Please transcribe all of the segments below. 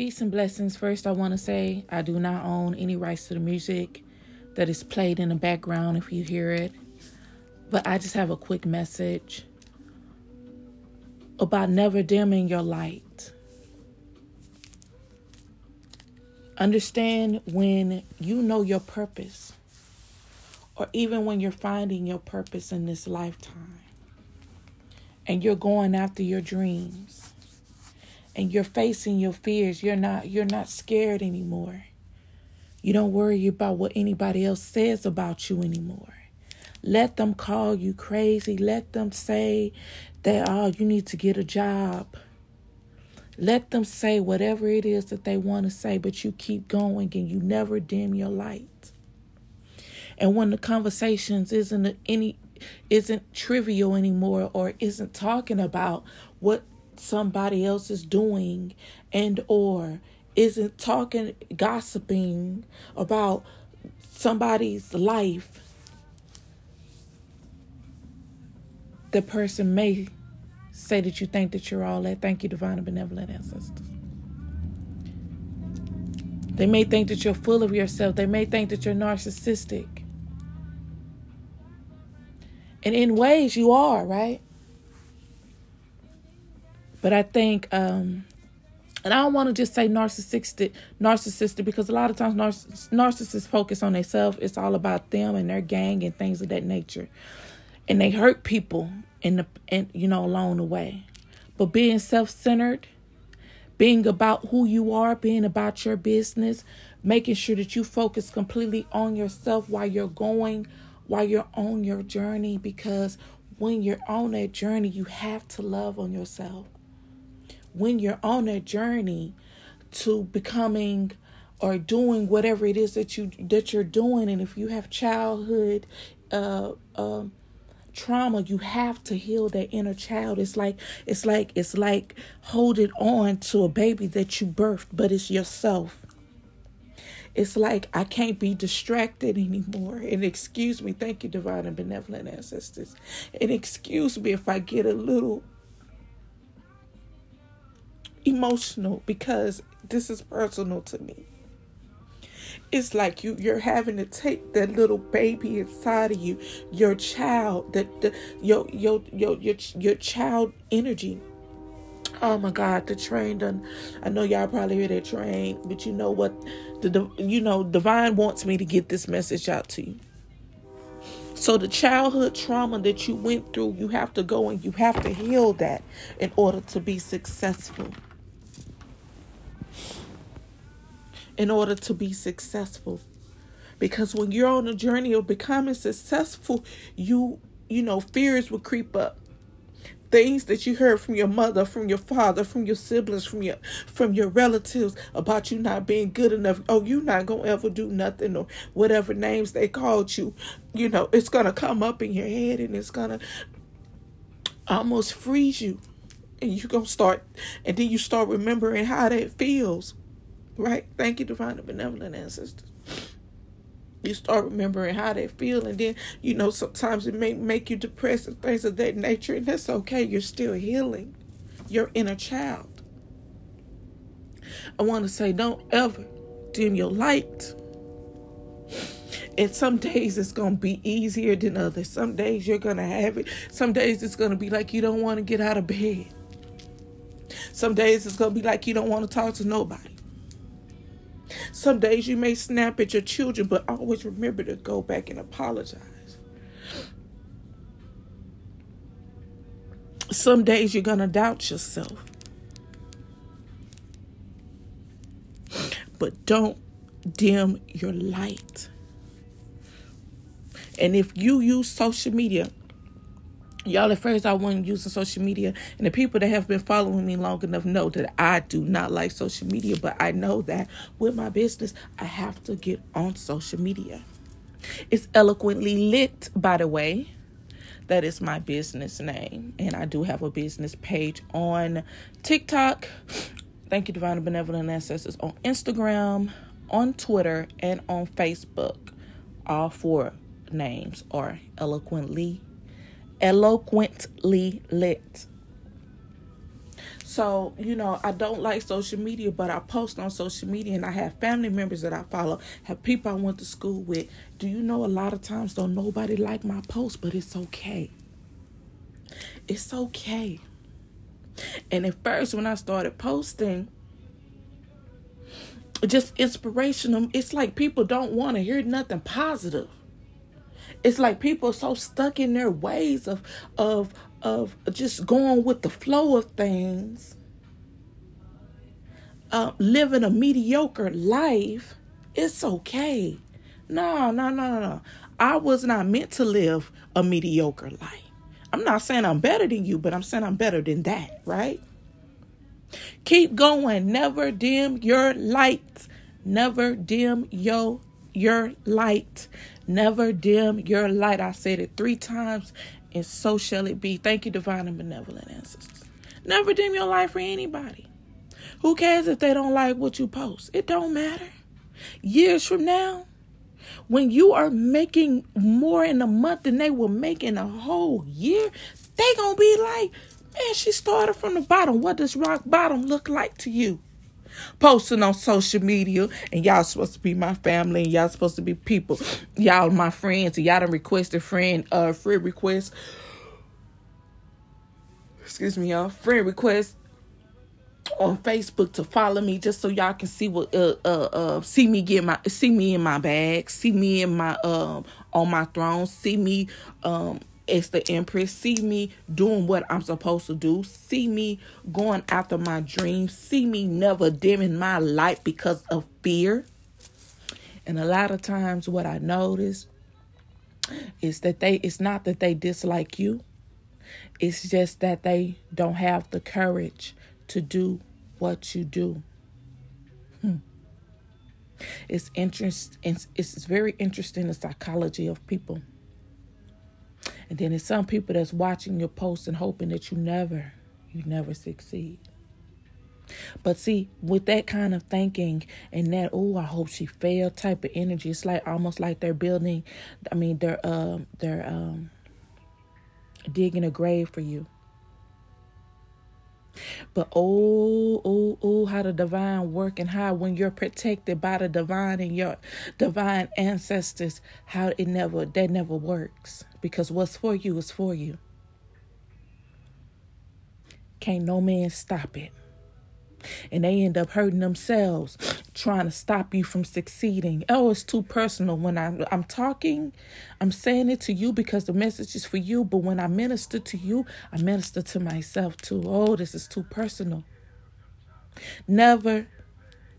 Peace and blessings. First, I want to say I do not own any rights to the music that is played in the background if you hear it. But I just have a quick message about never dimming your light. Understand when you know your purpose, or even when you're finding your purpose in this lifetime, and you're going after your dreams, and you're facing your fears. You're not you're not scared anymore. You don't worry about what anybody else says about you anymore. Let them call you crazy. Let them say that, oh, you need to get a job. Let them say whatever it is that they want to say, but you keep going and you never dim your light. And when the conversations isn't any isn't trivial anymore or isn't talking about what somebody else is doing and or isn't talking gossiping about somebody's life the person may say that you think that you're all that. Thank you, divine and benevolent ancestors. They may think that you're full of yourself. They may think that you're narcissistic. And in ways you are, right? But I think, um, and I don't want to just say narcissistic, narcissistic, because a lot of times narciss- narcissists focus on themselves. It's all about them and their gang and things of that nature. And they hurt people in the in, you know along the way. But being self-centered being about who you are being about your business making sure that you focus completely on yourself while you're going while you're on your journey because when you're on that journey you have to love on yourself when you're on that journey to becoming or doing whatever it is that you that you're doing and if you have childhood uh, uh, trauma you have to heal that inner child it's like it's like it's like holding on to a baby that you birthed but it's yourself it's like I can't be distracted anymore. And excuse me, thank you, divine and benevolent ancestors. And excuse me if I get a little emotional because this is personal to me. It's like you you're having to take that little baby inside of you your child that the your your your your, your child energy. Oh my god the train done i know y'all probably hear that train but you know what? The you know divine wants me to get this message out to you. So the childhood trauma that you went through you have to go and you have to heal that in order to be successful in order to be successful. Because when you're on a journey of becoming successful, you you know, fears will creep up. Things that you heard from your mother, from your father, from your siblings, from your from your relatives about you not being good enough. Oh, you not gonna ever do nothing or whatever names they called you. You know, it's gonna come up in your head and it's gonna almost freeze you. And you're gonna start and then you start remembering how that feels Right? Thank you, divine and benevolent ancestors. You start remembering how they feel, and then you know sometimes it may make you depressed and things of that nature, and that's okay. You're still healing your inner child. I want to say, don't ever dim your light. And some days it's going to be easier than others. Some days you're going to have it. Some days it's going to be like you don't want to get out of bed. Some days it's going to be like you don't want to talk to nobody. Some days you may snap at your children, but always remember to go back and apologize. Some days you're going to doubt yourself. But don't dim your light. And if you use social media, Y'all, at first I wasn't using social media, and the people that have been following me long enough know that I do not like social media, but I know that with my business, I have to get on social media. It's eloquently lit, by the way. That is my business name, and I do have a business page on TikTok. Thank you, Divine Benevolent Ancestors, on Instagram, on Twitter, and on Facebook. All four names are eloquently eloquently lit. So, you know, I don't like social media, but I post on social media and I have family members that I follow, have people I went to school with. Do you know a lot of times don't nobody like my post, but it's okay. It's okay. And at first when I started posting, just inspirational, it's like people don't want to hear nothing positive it's like people are so stuck in their ways of of of just going with the flow of things. Uh, living a mediocre life it's okay. No no no no no. I was not meant to live a mediocre life. I'm not saying i'm better than you but i'm saying i'm better than that right? Keep going. Never dim your light. Never dim your your light Never dim your light. I said it three times, and so shall it be. Thank you, divine and benevolent ancestors. Never dim your light for anybody. Who cares if they don't like what you post? It don't matter. Years from now, when you are making more in a month than they were making a whole year, they gonna be like, man, she started from the bottom. What does rock bottom look like to you? Posting on social media, and y'all supposed to be my family, and y'all supposed to be people. Y'all my friends, and y'all done requested friend uh friend request. Excuse me, y'all. Friend request on Facebook to follow me just so y'all can see what uh uh uh see me get my see me in my bag, see me in my um on my throne, see me um it's the Empress. See me doing what I'm supposed to do. See me going after my dreams. See me never dimming my light because of fear. And a lot of times, what I notice is that they, it's not that they dislike you, it's just that they don't have the courage to do what you do. Hmm. It's interest. It's, it's very interesting the psychology of people. And then there's some people that's watching your posts and hoping that you never, you never succeed. But see, with that kind of thinking and that, oh, I hope she failed type of energy, it's like almost like they're building, I mean, they're um they're um digging a grave for you. But oh, oh, oh, how the divine work and how when you're protected by the divine and your divine ancestors, how it never that never works. Because what's for you is for you. Can't no man stop it and they end up hurting themselves trying to stop you from succeeding. Oh, it's too personal. When I'm, I'm talking, I'm saying it to you because the message is for you. But when I minister to you, I minister to myself too. Oh, this is too personal. Never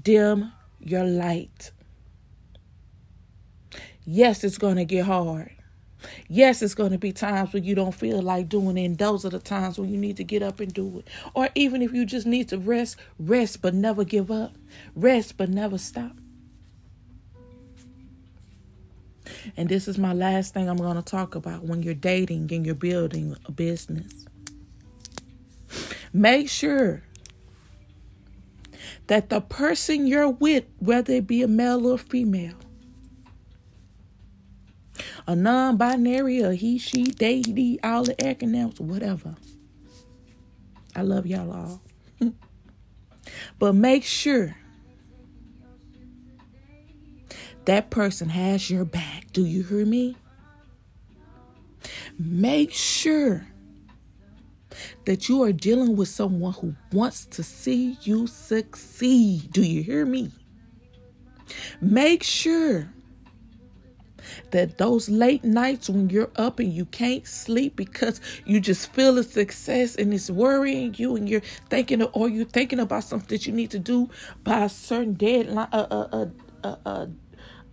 dim your light. Yes, it's going to get hard. Yes, it's going to be times when you don't feel like doing it, and those are the times when you need to get up and do it. Or even if you just need to rest, rest but never give up. Rest but never stop. And this is my last thing I'm going to talk about when you're dating and you're building a business. Make sure that the person you're with, whether it be a male or female, a non-binary, a he, she, they, they, all the acronyms, whatever. I love y'all all. but make sure that person has your back. Do you hear me? Make sure that you are dealing with someone who wants to see you succeed. Do you hear me? Make sure that those late nights when you're up and you can't sleep because you just feel a success and it's worrying you and you're thinking of, or you're thinking about something that you need to do by a certain deadline, a, a, a, a,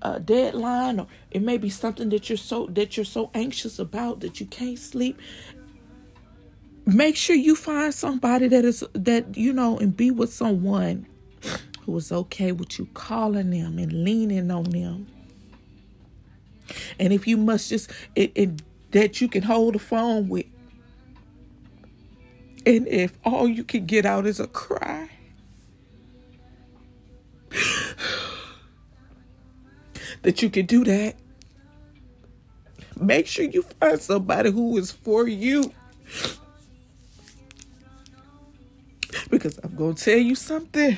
a deadline, or it may be something that you're so that you're so anxious about that you can't sleep. Make sure you find somebody that is that you know and be with someone who is okay with you calling them and leaning on them and if you must just it, it that you can hold the phone with. And if all you can get out is a cry. That you can do that. Make sure you find somebody who is for you. Because I'm going to tell you something.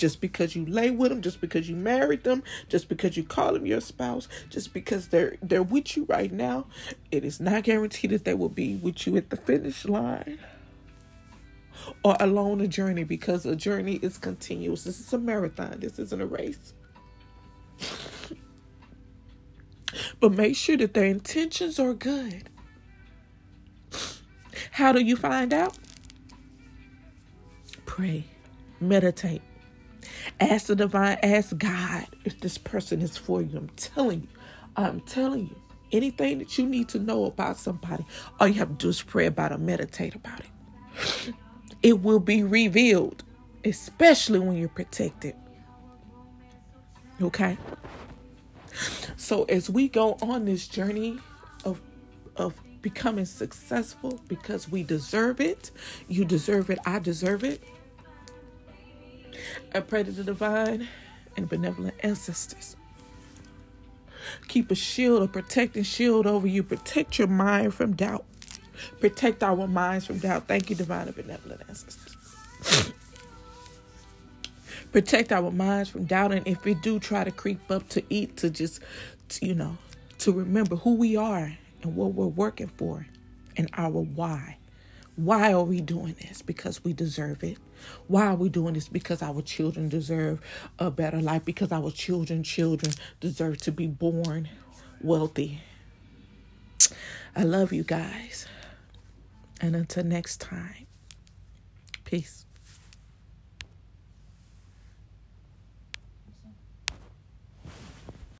Just because you lay with them, just because you married them, just because you call them your spouse, just because they're they're with you right now, it is not guaranteed that they will be with you at the finish line or along a journey because a journey is continuous. This is a marathon. This isn't a race. but make sure that their intentions are good. How do you find out? Pray, meditate, ask the divine, ask God if this person is for you. I'm telling you, I'm telling you, anything that you need to know about somebody, all you have to do is pray about it, meditate about it. It will be revealed, especially when you're protected. Okay? So as we go on this journey of of becoming successful because we deserve it, you deserve it, I deserve it. I pray to the divine and benevolent ancestors. Keep a shield, a protecting shield over you. Protect your mind from doubt. Protect our minds from doubt. Thank you, divine and benevolent ancestors. Protect our minds from doubting if we do try to creep up to eat, to just, to, you know, to remember who we are and what we're working for and our why. Why are we doing this? Because we deserve it. Why are we doing this? Because our children deserve a better life. Because our children, children deserve to be born wealthy. I love you guys. And until next time, peace.